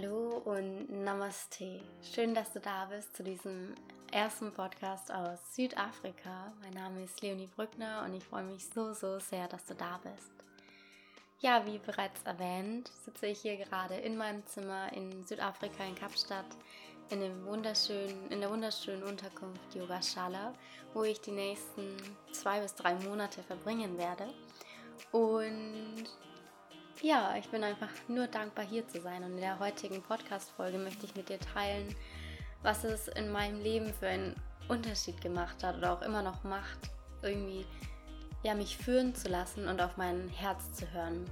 Hallo und Namaste. Schön, dass du da bist zu diesem ersten Podcast aus Südafrika. Mein Name ist Leonie Brückner und ich freue mich so, so sehr, dass du da bist. Ja, wie bereits erwähnt, sitze ich hier gerade in meinem Zimmer in Südafrika in Kapstadt in, dem wunderschönen, in der wunderschönen Unterkunft Yogashala, wo ich die nächsten zwei bis drei Monate verbringen werde. Und ja, ich bin einfach nur dankbar hier zu sein. Und in der heutigen Podcast-Folge möchte ich mit dir teilen, was es in meinem Leben für einen Unterschied gemacht hat oder auch immer noch macht, irgendwie ja, mich führen zu lassen und auf mein Herz zu hören,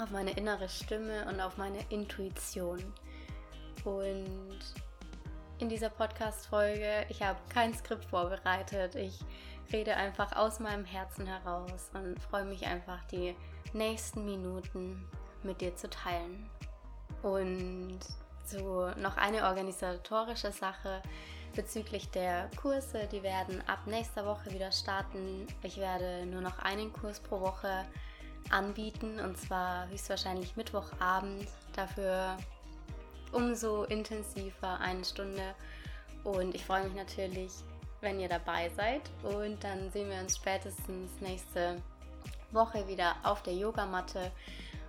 auf meine innere Stimme und auf meine Intuition. Und in dieser Podcast-Folge, ich habe kein Skript vorbereitet, ich rede einfach aus meinem Herzen heraus und freue mich einfach, die nächsten Minuten mit dir zu teilen. Und so noch eine organisatorische Sache bezüglich der Kurse. Die werden ab nächster Woche wieder starten. Ich werde nur noch einen Kurs pro Woche anbieten und zwar höchstwahrscheinlich Mittwochabend. Dafür umso intensiver eine Stunde. Und ich freue mich natürlich, wenn ihr dabei seid. Und dann sehen wir uns spätestens nächste Woche wieder auf der Yogamatte.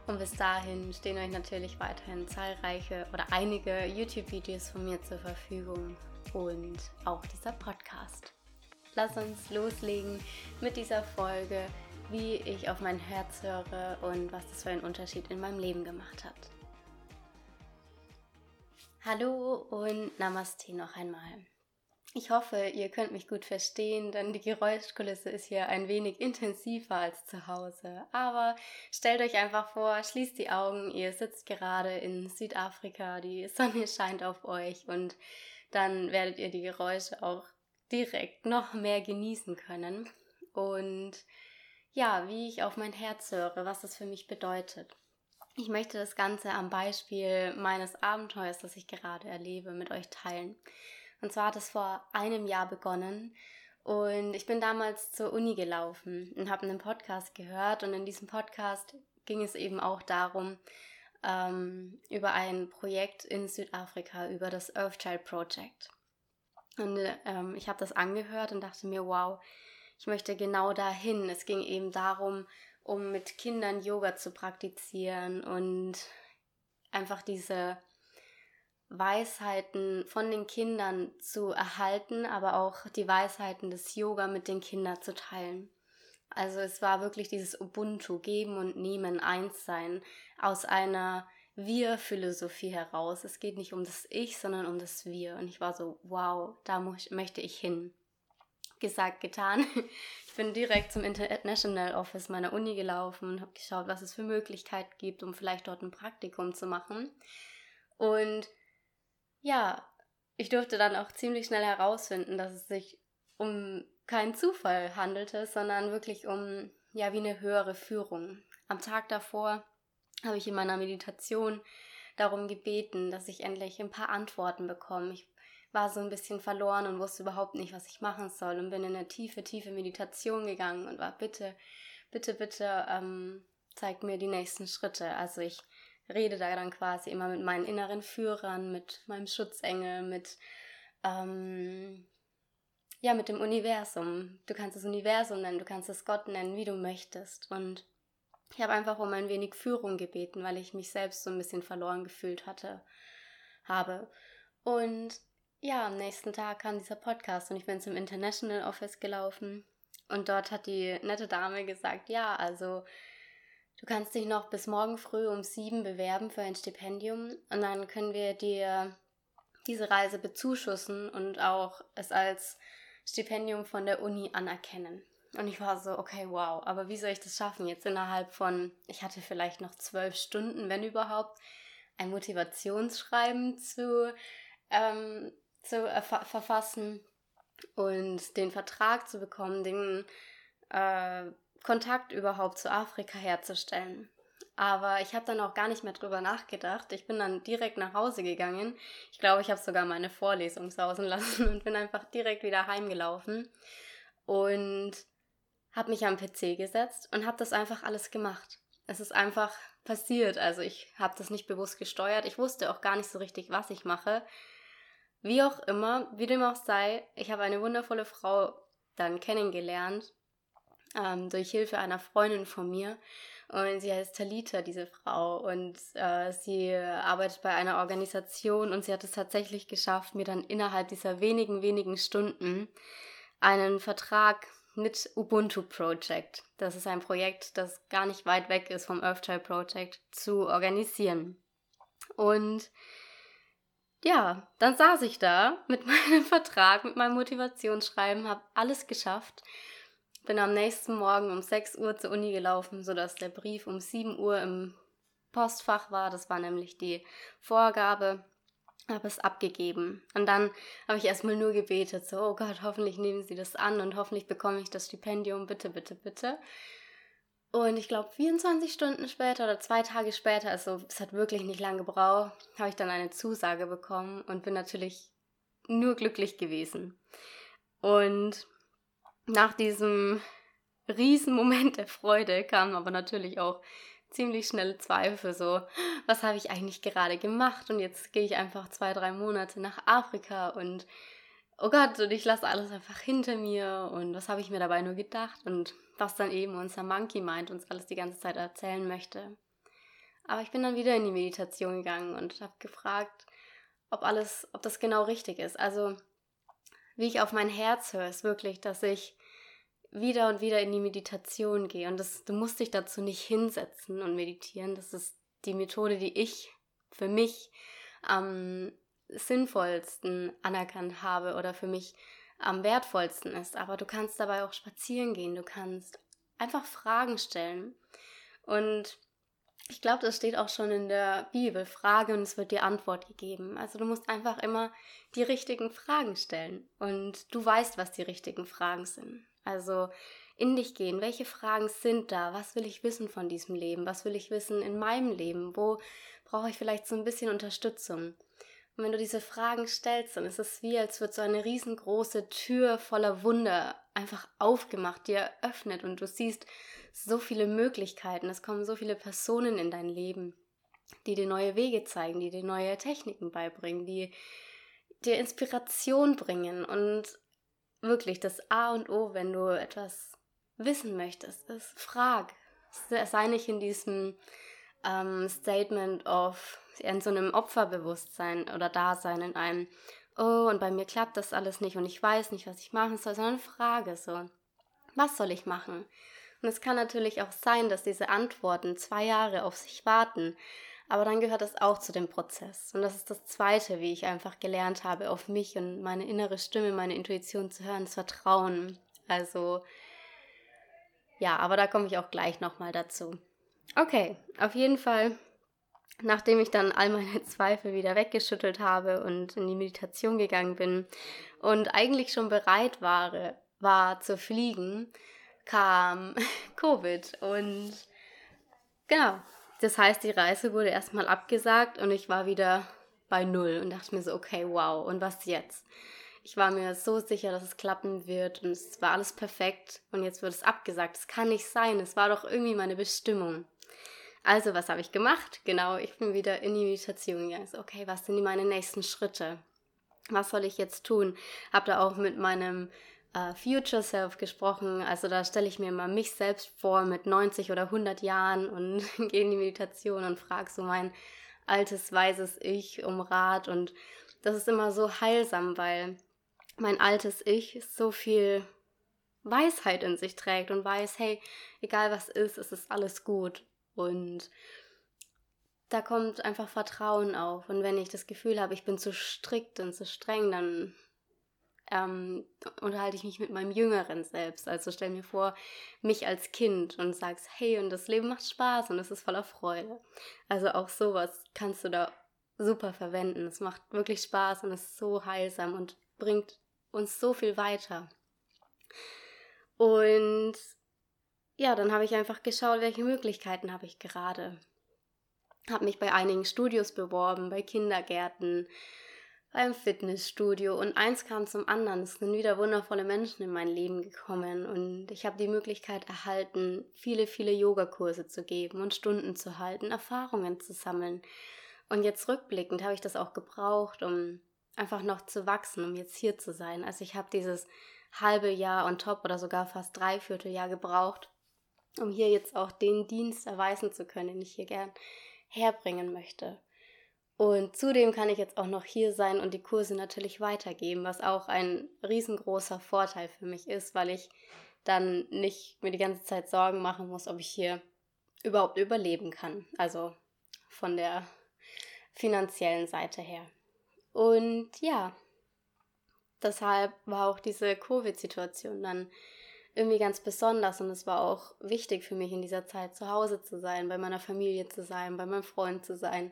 Und bis dahin stehen euch natürlich weiterhin zahlreiche oder einige YouTube-Videos von mir zur Verfügung und auch dieser Podcast. Lass uns loslegen mit dieser Folge, wie ich auf mein Herz höre und was das für einen Unterschied in meinem Leben gemacht hat. Hallo und Namaste noch einmal. Ich hoffe, ihr könnt mich gut verstehen, denn die Geräuschkulisse ist hier ein wenig intensiver als zu Hause. Aber stellt euch einfach vor, schließt die Augen, ihr sitzt gerade in Südafrika, die Sonne scheint auf euch und dann werdet ihr die Geräusche auch direkt noch mehr genießen können. Und ja, wie ich auf mein Herz höre, was das für mich bedeutet. Ich möchte das Ganze am Beispiel meines Abenteuers, das ich gerade erlebe, mit euch teilen. Und zwar hat es vor einem Jahr begonnen. Und ich bin damals zur Uni gelaufen und habe einen Podcast gehört. Und in diesem Podcast ging es eben auch darum, ähm, über ein Projekt in Südafrika, über das Earthchild Project. Und ähm, ich habe das angehört und dachte mir, wow, ich möchte genau dahin. Es ging eben darum, um mit Kindern Yoga zu praktizieren und einfach diese Weisheiten von den Kindern zu erhalten, aber auch die Weisheiten des Yoga mit den Kindern zu teilen. Also es war wirklich dieses Ubuntu, geben und nehmen, eins sein, aus einer Wir-Philosophie heraus. Es geht nicht um das Ich, sondern um das Wir. Und ich war so, wow, da möchte ich hin. Gesagt, getan. Ich bin direkt zum International Office meiner Uni gelaufen und habe geschaut, was es für Möglichkeiten gibt, um vielleicht dort ein Praktikum zu machen. Und ja, ich durfte dann auch ziemlich schnell herausfinden, dass es sich um keinen Zufall handelte, sondern wirklich um, ja, wie eine höhere Führung. Am Tag davor habe ich in meiner Meditation darum gebeten, dass ich endlich ein paar Antworten bekomme. Ich war so ein bisschen verloren und wusste überhaupt nicht, was ich machen soll und bin in eine tiefe, tiefe Meditation gegangen und war bitte, bitte, bitte, ähm, zeig mir die nächsten Schritte. Also ich rede da dann quasi immer mit meinen inneren Führern, mit meinem Schutzengel, mit ähm, ja, mit dem Universum. Du kannst das Universum nennen, du kannst es Gott nennen, wie du möchtest. Und ich habe einfach um ein wenig Führung gebeten, weil ich mich selbst so ein bisschen verloren gefühlt hatte, habe. Und ja, am nächsten Tag kam dieser Podcast und ich bin zum International Office gelaufen. Und dort hat die nette Dame gesagt, ja, also Du kannst dich noch bis morgen früh um sieben bewerben für ein Stipendium und dann können wir dir diese Reise bezuschussen und auch es als Stipendium von der Uni anerkennen. Und ich war so, okay, wow, aber wie soll ich das schaffen? Jetzt innerhalb von, ich hatte vielleicht noch zwölf Stunden, wenn überhaupt, ein Motivationsschreiben zu, ähm, zu verfassen und den Vertrag zu bekommen, den äh, Kontakt überhaupt zu Afrika herzustellen. Aber ich habe dann auch gar nicht mehr drüber nachgedacht. Ich bin dann direkt nach Hause gegangen. Ich glaube, ich habe sogar meine Vorlesung sausen lassen und bin einfach direkt wieder heimgelaufen und habe mich am PC gesetzt und habe das einfach alles gemacht. Es ist einfach passiert. Also ich habe das nicht bewusst gesteuert. Ich wusste auch gar nicht so richtig, was ich mache. Wie auch immer, wie dem auch sei, ich habe eine wundervolle Frau dann kennengelernt ähm, durch Hilfe einer Freundin von mir. Und sie heißt Talita, diese Frau. Und äh, sie arbeitet bei einer Organisation und sie hat es tatsächlich geschafft, mir dann innerhalb dieser wenigen, wenigen Stunden einen Vertrag mit Ubuntu Project, das ist ein Projekt, das gar nicht weit weg ist vom Earthchild Project, zu organisieren. Und ja, dann saß ich da mit meinem Vertrag, mit meinem Motivationsschreiben, habe alles geschafft bin am nächsten Morgen um 6 Uhr zur Uni gelaufen, sodass der Brief um 7 Uhr im Postfach war. Das war nämlich die Vorgabe. Habe es abgegeben. Und dann habe ich erstmal nur gebetet, so, oh Gott, hoffentlich nehmen Sie das an und hoffentlich bekomme ich das Stipendium, bitte, bitte, bitte. Und ich glaube, 24 Stunden später oder zwei Tage später, also es hat wirklich nicht lange gebraucht, habe ich dann eine Zusage bekommen und bin natürlich nur glücklich gewesen. Und nach diesem Riesenmoment der Freude kamen aber natürlich auch ziemlich schnelle Zweifel, so, was habe ich eigentlich gerade gemacht? Und jetzt gehe ich einfach zwei, drei Monate nach Afrika und oh Gott, und ich lasse alles einfach hinter mir und was habe ich mir dabei nur gedacht und was dann eben unser Monkey Mind uns alles die ganze Zeit erzählen möchte. Aber ich bin dann wieder in die Meditation gegangen und habe gefragt, ob alles, ob das genau richtig ist. Also wie ich auf mein Herz höre, ist wirklich, dass ich wieder und wieder in die Meditation gehe. Und das, du musst dich dazu nicht hinsetzen und meditieren. Das ist die Methode, die ich für mich am sinnvollsten anerkannt habe oder für mich am wertvollsten ist. Aber du kannst dabei auch spazieren gehen. Du kannst einfach Fragen stellen. Und ich glaube, das steht auch schon in der Bibel. Frage und es wird dir Antwort gegeben. Also du musst einfach immer die richtigen Fragen stellen. Und du weißt, was die richtigen Fragen sind. Also in dich gehen. Welche Fragen sind da? Was will ich wissen von diesem Leben? Was will ich wissen in meinem Leben? Wo brauche ich vielleicht so ein bisschen Unterstützung? Und wenn du diese Fragen stellst, dann ist es wie, als wird so eine riesengroße Tür voller Wunder einfach aufgemacht, dir öffnet und du siehst so viele Möglichkeiten. Es kommen so viele Personen in dein Leben, die dir neue Wege zeigen, die dir neue Techniken beibringen, die dir Inspiration bringen. Und wirklich das A und O, wenn du etwas wissen möchtest, ist frag. Sei nicht in diesem ähm, Statement of, in so einem Opferbewusstsein oder Dasein in einem, oh, und bei mir klappt das alles nicht und ich weiß nicht, was ich machen soll, sondern frage so, was soll ich machen? Und es kann natürlich auch sein, dass diese Antworten zwei Jahre auf sich warten. Aber dann gehört das auch zu dem Prozess. Und das ist das Zweite, wie ich einfach gelernt habe, auf mich und meine innere Stimme, meine Intuition zu hören, das Vertrauen. Also, ja, aber da komme ich auch gleich nochmal dazu. Okay, auf jeden Fall, nachdem ich dann all meine Zweifel wieder weggeschüttelt habe und in die Meditation gegangen bin und eigentlich schon bereit war, war zu fliegen, kam Covid und genau, das heißt, die Reise wurde erstmal abgesagt und ich war wieder bei Null und dachte mir so, okay, wow, und was jetzt? Ich war mir so sicher, dass es klappen wird und es war alles perfekt und jetzt wird es abgesagt. Das kann nicht sein, es war doch irgendwie meine Bestimmung. Also, was habe ich gemacht? Genau, ich bin wieder in die Meditation gegangen. So, okay, was sind meine nächsten Schritte? Was soll ich jetzt tun? Habe da auch mit meinem äh, Future Self gesprochen. Also da stelle ich mir mal mich selbst vor mit 90 oder 100 Jahren und gehe in die Meditation und frage so mein altes, weises Ich um Rat. Und das ist immer so heilsam, weil mein altes Ich so viel Weisheit in sich trägt und weiß, hey, egal was ist, es ist alles gut. Und da kommt einfach Vertrauen auf. Und wenn ich das Gefühl habe, ich bin zu strikt und zu streng, dann ähm, unterhalte ich mich mit meinem jüngeren Selbst. Also stell mir vor, mich als Kind und sagst, hey, und das Leben macht Spaß und es ist voller Freude. Also auch sowas kannst du da super verwenden. Es macht wirklich Spaß und ist so heilsam und bringt uns so viel weiter. Und ja, dann habe ich einfach geschaut, welche Möglichkeiten habe ich gerade. Habe mich bei einigen Studios beworben, bei Kindergärten, beim Fitnessstudio und eins kam zum anderen. Es sind wieder wundervolle Menschen in mein Leben gekommen und ich habe die Möglichkeit erhalten, viele, viele Yogakurse zu geben und Stunden zu halten, Erfahrungen zu sammeln. Und jetzt rückblickend habe ich das auch gebraucht, um einfach noch zu wachsen, um jetzt hier zu sein. Also ich habe dieses halbe Jahr on top oder sogar fast dreiviertel Jahr gebraucht, um hier jetzt auch den Dienst erweisen zu können, den ich hier gern herbringen möchte. Und zudem kann ich jetzt auch noch hier sein und die Kurse natürlich weitergeben, was auch ein riesengroßer Vorteil für mich ist, weil ich dann nicht mir die ganze Zeit Sorgen machen muss, ob ich hier überhaupt überleben kann. Also von der finanziellen Seite her. Und ja, deshalb war auch diese Covid-Situation dann irgendwie ganz besonders und es war auch wichtig für mich in dieser Zeit zu Hause zu sein, bei meiner Familie zu sein, bei meinem Freund zu sein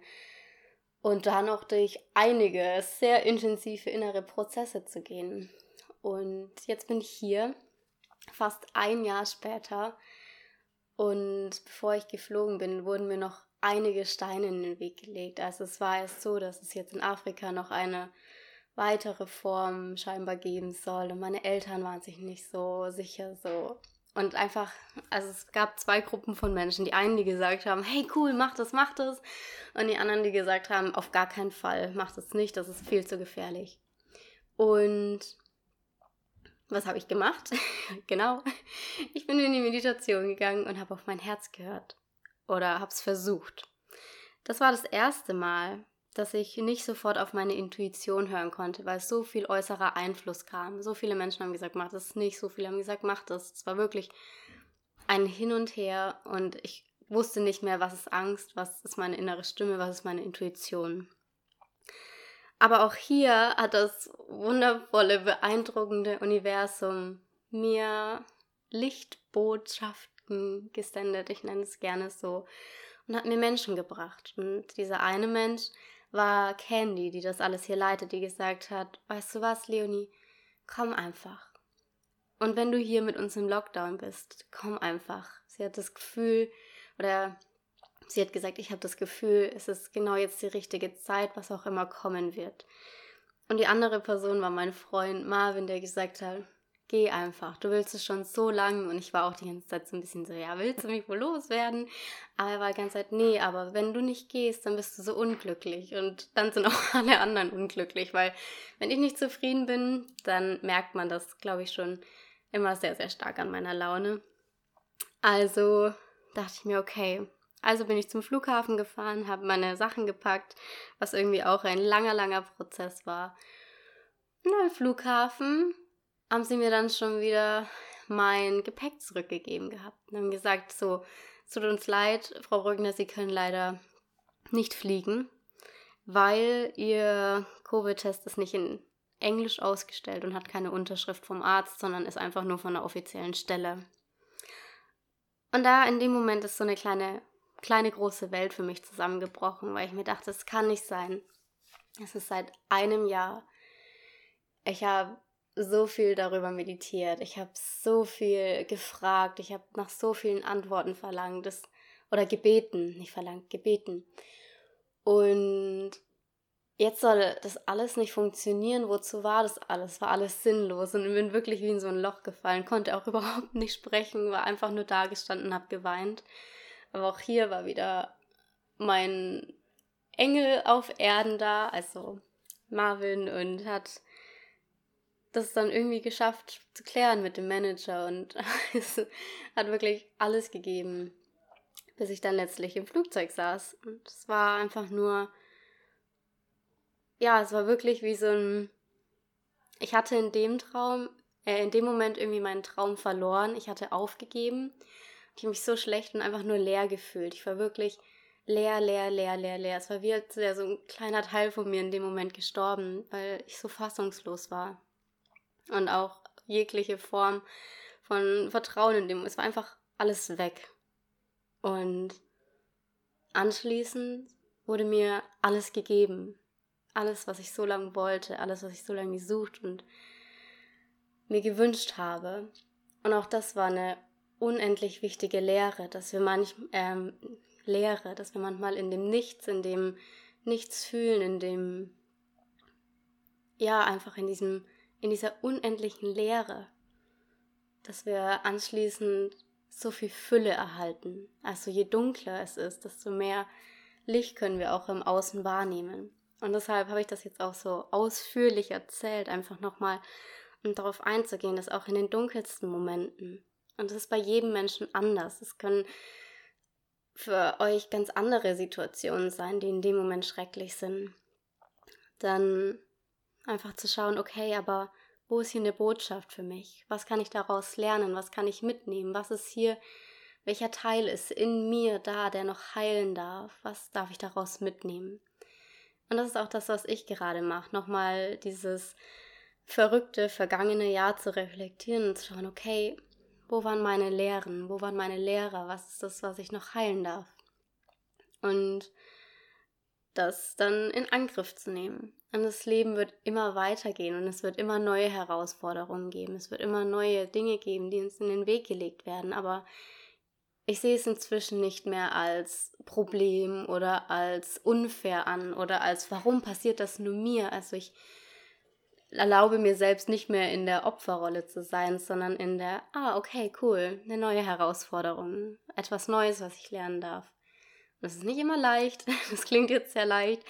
und dann auch durch einige sehr intensive innere Prozesse zu gehen. Und jetzt bin ich hier, fast ein Jahr später. Und bevor ich geflogen bin, wurden mir noch einige Steine in den Weg gelegt. Also es war erst so, dass es jetzt in Afrika noch eine weitere Form scheinbar geben soll. Und meine Eltern waren sich nicht so sicher, so und einfach, also es gab zwei Gruppen von Menschen. Die einen, die gesagt haben, hey cool, mach das, mach das. Und die anderen, die gesagt haben, auf gar keinen Fall, mach das nicht, das ist viel zu gefährlich. Und was habe ich gemacht? genau, ich bin in die Meditation gegangen und habe auf mein Herz gehört. Oder habe es versucht. Das war das erste Mal, dass ich nicht sofort auf meine Intuition hören konnte, weil so viel äußerer Einfluss kam. So viele Menschen haben gesagt, mach das nicht, so viele haben gesagt, mach das. Es war wirklich ein Hin und Her und ich wusste nicht mehr, was ist Angst, was ist meine innere Stimme, was ist meine Intuition. Aber auch hier hat das wundervolle, beeindruckende Universum mir Lichtbotschaften gesendet, ich nenne es gerne so, und hat mir Menschen gebracht. Und dieser eine Mensch war Candy, die das alles hier leitet, die gesagt hat, weißt du was, Leonie, komm einfach. Und wenn du hier mit uns im Lockdown bist, komm einfach. Sie hat das Gefühl, oder sie hat gesagt, ich habe das Gefühl, es ist genau jetzt die richtige Zeit, was auch immer kommen wird. Und die andere Person war mein Freund Marvin, der gesagt hat, geh einfach. Du willst es schon so lange. Und ich war auch die ganze Zeit so ein bisschen so, ja, willst du mich wohl loswerden? Aber er war die ganze Zeit, nee, aber wenn du nicht gehst, dann bist du so unglücklich. Und dann sind auch alle anderen unglücklich, weil wenn ich nicht zufrieden bin, dann merkt man das, glaube ich, schon immer sehr, sehr stark an meiner Laune. Also dachte ich mir, okay. Also bin ich zum Flughafen gefahren, habe meine Sachen gepackt, was irgendwie auch ein langer, langer Prozess war. Und am Flughafen haben sie mir dann schon wieder mein Gepäck zurückgegeben gehabt und haben gesagt, so, es tut uns leid, Frau Brückner, Sie können leider nicht fliegen, weil Ihr Covid-Test ist nicht in Englisch ausgestellt und hat keine Unterschrift vom Arzt, sondern ist einfach nur von der offiziellen Stelle. Und da in dem Moment ist so eine kleine, kleine große Welt für mich zusammengebrochen, weil ich mir dachte, es kann nicht sein. Es ist seit einem Jahr. Ich habe so viel darüber meditiert. Ich habe so viel gefragt. Ich habe nach so vielen Antworten verlangt. Das, oder gebeten, nicht verlangt, gebeten. Und jetzt soll das alles nicht funktionieren. Wozu war das alles? War alles sinnlos und ich bin wirklich wie in so ein Loch gefallen, konnte auch überhaupt nicht sprechen, war einfach nur da gestanden, habe geweint. Aber auch hier war wieder mein Engel auf Erden da, also Marvin, und hat das dann irgendwie geschafft zu klären mit dem Manager und es hat wirklich alles gegeben, bis ich dann letztlich im Flugzeug saß. Und es war einfach nur, ja, es war wirklich wie so ein, ich hatte in dem Traum, äh, in dem Moment irgendwie meinen Traum verloren. Ich hatte aufgegeben. Ich habe mich so schlecht und einfach nur leer gefühlt. Ich war wirklich leer, leer, leer, leer, leer. Es war wie als wäre so ein kleiner Teil von mir in dem Moment gestorben, weil ich so fassungslos war und auch jegliche Form von Vertrauen in dem. Es war einfach alles weg. Und anschließend wurde mir alles gegeben. Alles, was ich so lange wollte, alles, was ich so lange gesucht und mir gewünscht habe. Und auch das war eine unendlich wichtige Lehre, dass wir manchmal, ähm, Lehre, dass wir manchmal in dem Nichts, in dem Nichts fühlen, in dem ja, einfach in diesem, in dieser unendlichen Leere, dass wir anschließend so viel Fülle erhalten. Also je dunkler es ist, desto mehr Licht können wir auch im Außen wahrnehmen. Und deshalb habe ich das jetzt auch so ausführlich erzählt, einfach nochmal, um darauf einzugehen, dass auch in den dunkelsten Momenten, und das ist bei jedem Menschen anders, es können für euch ganz andere Situationen sein, die in dem Moment schrecklich sind, dann einfach zu schauen, okay, aber wo ist hier eine Botschaft für mich? Was kann ich daraus lernen? Was kann ich mitnehmen? Was ist hier, welcher Teil ist in mir da, der noch heilen darf? Was darf ich daraus mitnehmen? Und das ist auch das, was ich gerade mache. Nochmal dieses verrückte, vergangene Jahr zu reflektieren und zu schauen, okay, wo waren meine Lehren? Wo waren meine Lehrer? Was ist das, was ich noch heilen darf? Und das dann in Angriff zu nehmen. Und das Leben wird immer weitergehen und es wird immer neue Herausforderungen geben. Es wird immer neue Dinge geben, die uns in den Weg gelegt werden. Aber ich sehe es inzwischen nicht mehr als Problem oder als unfair an oder als warum passiert das nur mir. Also ich erlaube mir selbst nicht mehr in der Opferrolle zu sein, sondern in der, ah, okay, cool, eine neue Herausforderung, etwas Neues, was ich lernen darf. Das ist nicht immer leicht, das klingt jetzt sehr leicht.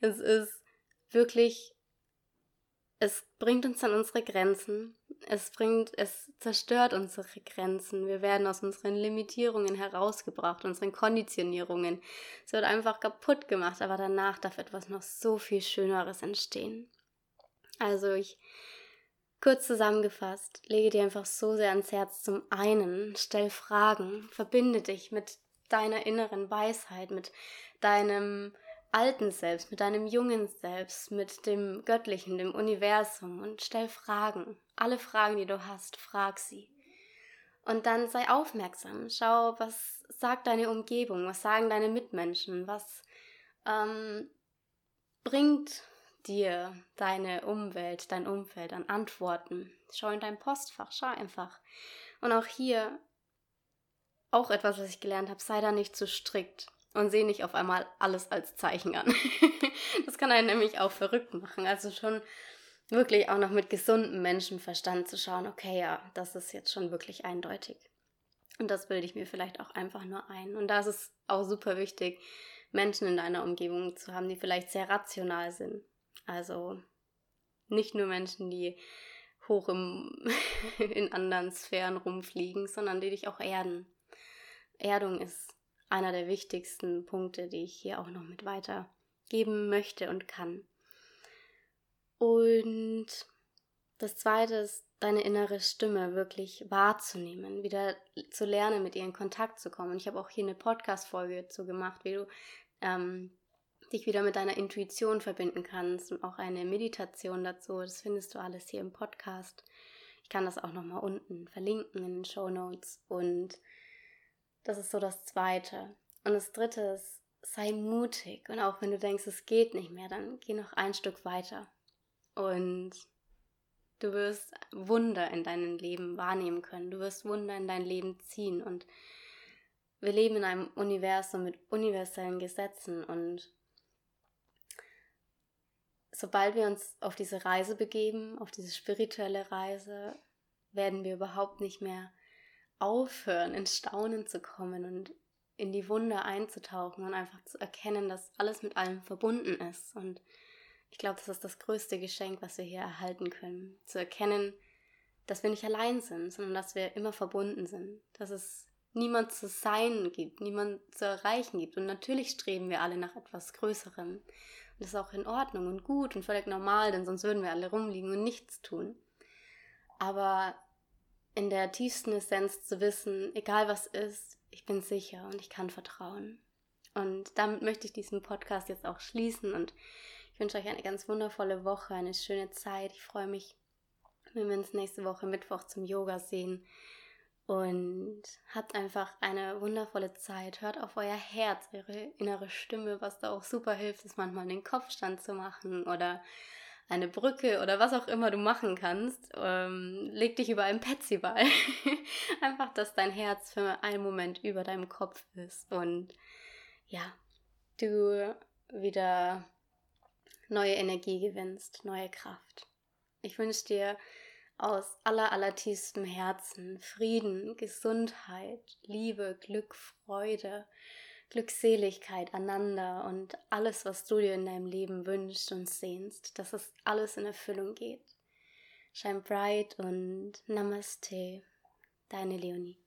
Es ist wirklich, es bringt uns an unsere Grenzen. Es bringt, es zerstört unsere Grenzen. Wir werden aus unseren Limitierungen herausgebracht, unseren Konditionierungen. Es wird einfach kaputt gemacht, aber danach darf etwas noch so viel Schöneres entstehen. Also ich, kurz zusammengefasst, lege dir einfach so sehr ans Herz. Zum einen, stell Fragen, verbinde dich mit deiner inneren Weisheit, mit deinem alten Selbst, mit deinem jungen Selbst, mit dem Göttlichen, dem Universum und stell Fragen. Alle Fragen, die du hast, frag sie. Und dann sei aufmerksam. Schau, was sagt deine Umgebung, was sagen deine Mitmenschen, was ähm, bringt dir deine Umwelt, dein Umfeld an Antworten. Schau in dein Postfach, schau einfach. Und auch hier, auch etwas, was ich gelernt habe, sei da nicht zu strikt und sehe nicht auf einmal alles als Zeichen an. das kann einen nämlich auch verrückt machen. Also schon wirklich auch noch mit gesundem Menschenverstand zu schauen, okay, ja, das ist jetzt schon wirklich eindeutig. Und das bilde ich mir vielleicht auch einfach nur ein. Und da ist es auch super wichtig, Menschen in deiner Umgebung zu haben, die vielleicht sehr rational sind. Also nicht nur Menschen, die hoch im, in anderen Sphären rumfliegen, sondern die dich auch erden. Erdung ist einer der wichtigsten Punkte, die ich hier auch noch mit weitergeben möchte und kann. Und das zweite ist, deine innere Stimme wirklich wahrzunehmen, wieder zu lernen, mit ihr in Kontakt zu kommen. Und ich habe auch hier eine Podcast-Folge dazu gemacht, wie du ähm, dich wieder mit deiner Intuition verbinden kannst und auch eine Meditation dazu. Das findest du alles hier im Podcast. Ich kann das auch nochmal unten verlinken in den Show Notes und das ist so das Zweite. Und das Dritte ist, sei mutig. Und auch wenn du denkst, es geht nicht mehr, dann geh noch ein Stück weiter. Und du wirst Wunder in deinem Leben wahrnehmen können. Du wirst Wunder in dein Leben ziehen. Und wir leben in einem Universum mit universellen Gesetzen. Und sobald wir uns auf diese Reise begeben, auf diese spirituelle Reise, werden wir überhaupt nicht mehr aufhören, ins Staunen zu kommen und in die Wunder einzutauchen und einfach zu erkennen, dass alles mit allem verbunden ist. Und ich glaube, das ist das größte Geschenk, was wir hier erhalten können. Zu erkennen, dass wir nicht allein sind, sondern dass wir immer verbunden sind. Dass es niemand zu sein gibt, niemand zu erreichen gibt. Und natürlich streben wir alle nach etwas Größerem. Und das ist auch in Ordnung und gut und völlig normal, denn sonst würden wir alle rumliegen und nichts tun. Aber in der tiefsten Essenz zu wissen, egal was ist, ich bin sicher und ich kann vertrauen. Und damit möchte ich diesen Podcast jetzt auch schließen und ich wünsche euch eine ganz wundervolle Woche, eine schöne Zeit. Ich freue mich, wenn wir uns nächste Woche Mittwoch zum Yoga sehen. Und habt einfach eine wundervolle Zeit. Hört auf euer Herz, eure innere Stimme, was da auch super hilft, ist manchmal den Kopfstand zu machen oder eine Brücke oder was auch immer du machen kannst, ähm, leg dich über einen Petsyball. Einfach, dass dein Herz für einen Moment über deinem Kopf ist und ja, du wieder neue Energie gewinnst, neue Kraft. Ich wünsche dir aus aller, aller tiefstem Herzen Frieden, Gesundheit, Liebe, Glück, Freude, Glückseligkeit, einander und alles, was du dir in deinem Leben wünschst und sehnst, dass es alles in Erfüllung geht. Shine bright und Namaste, deine Leonie.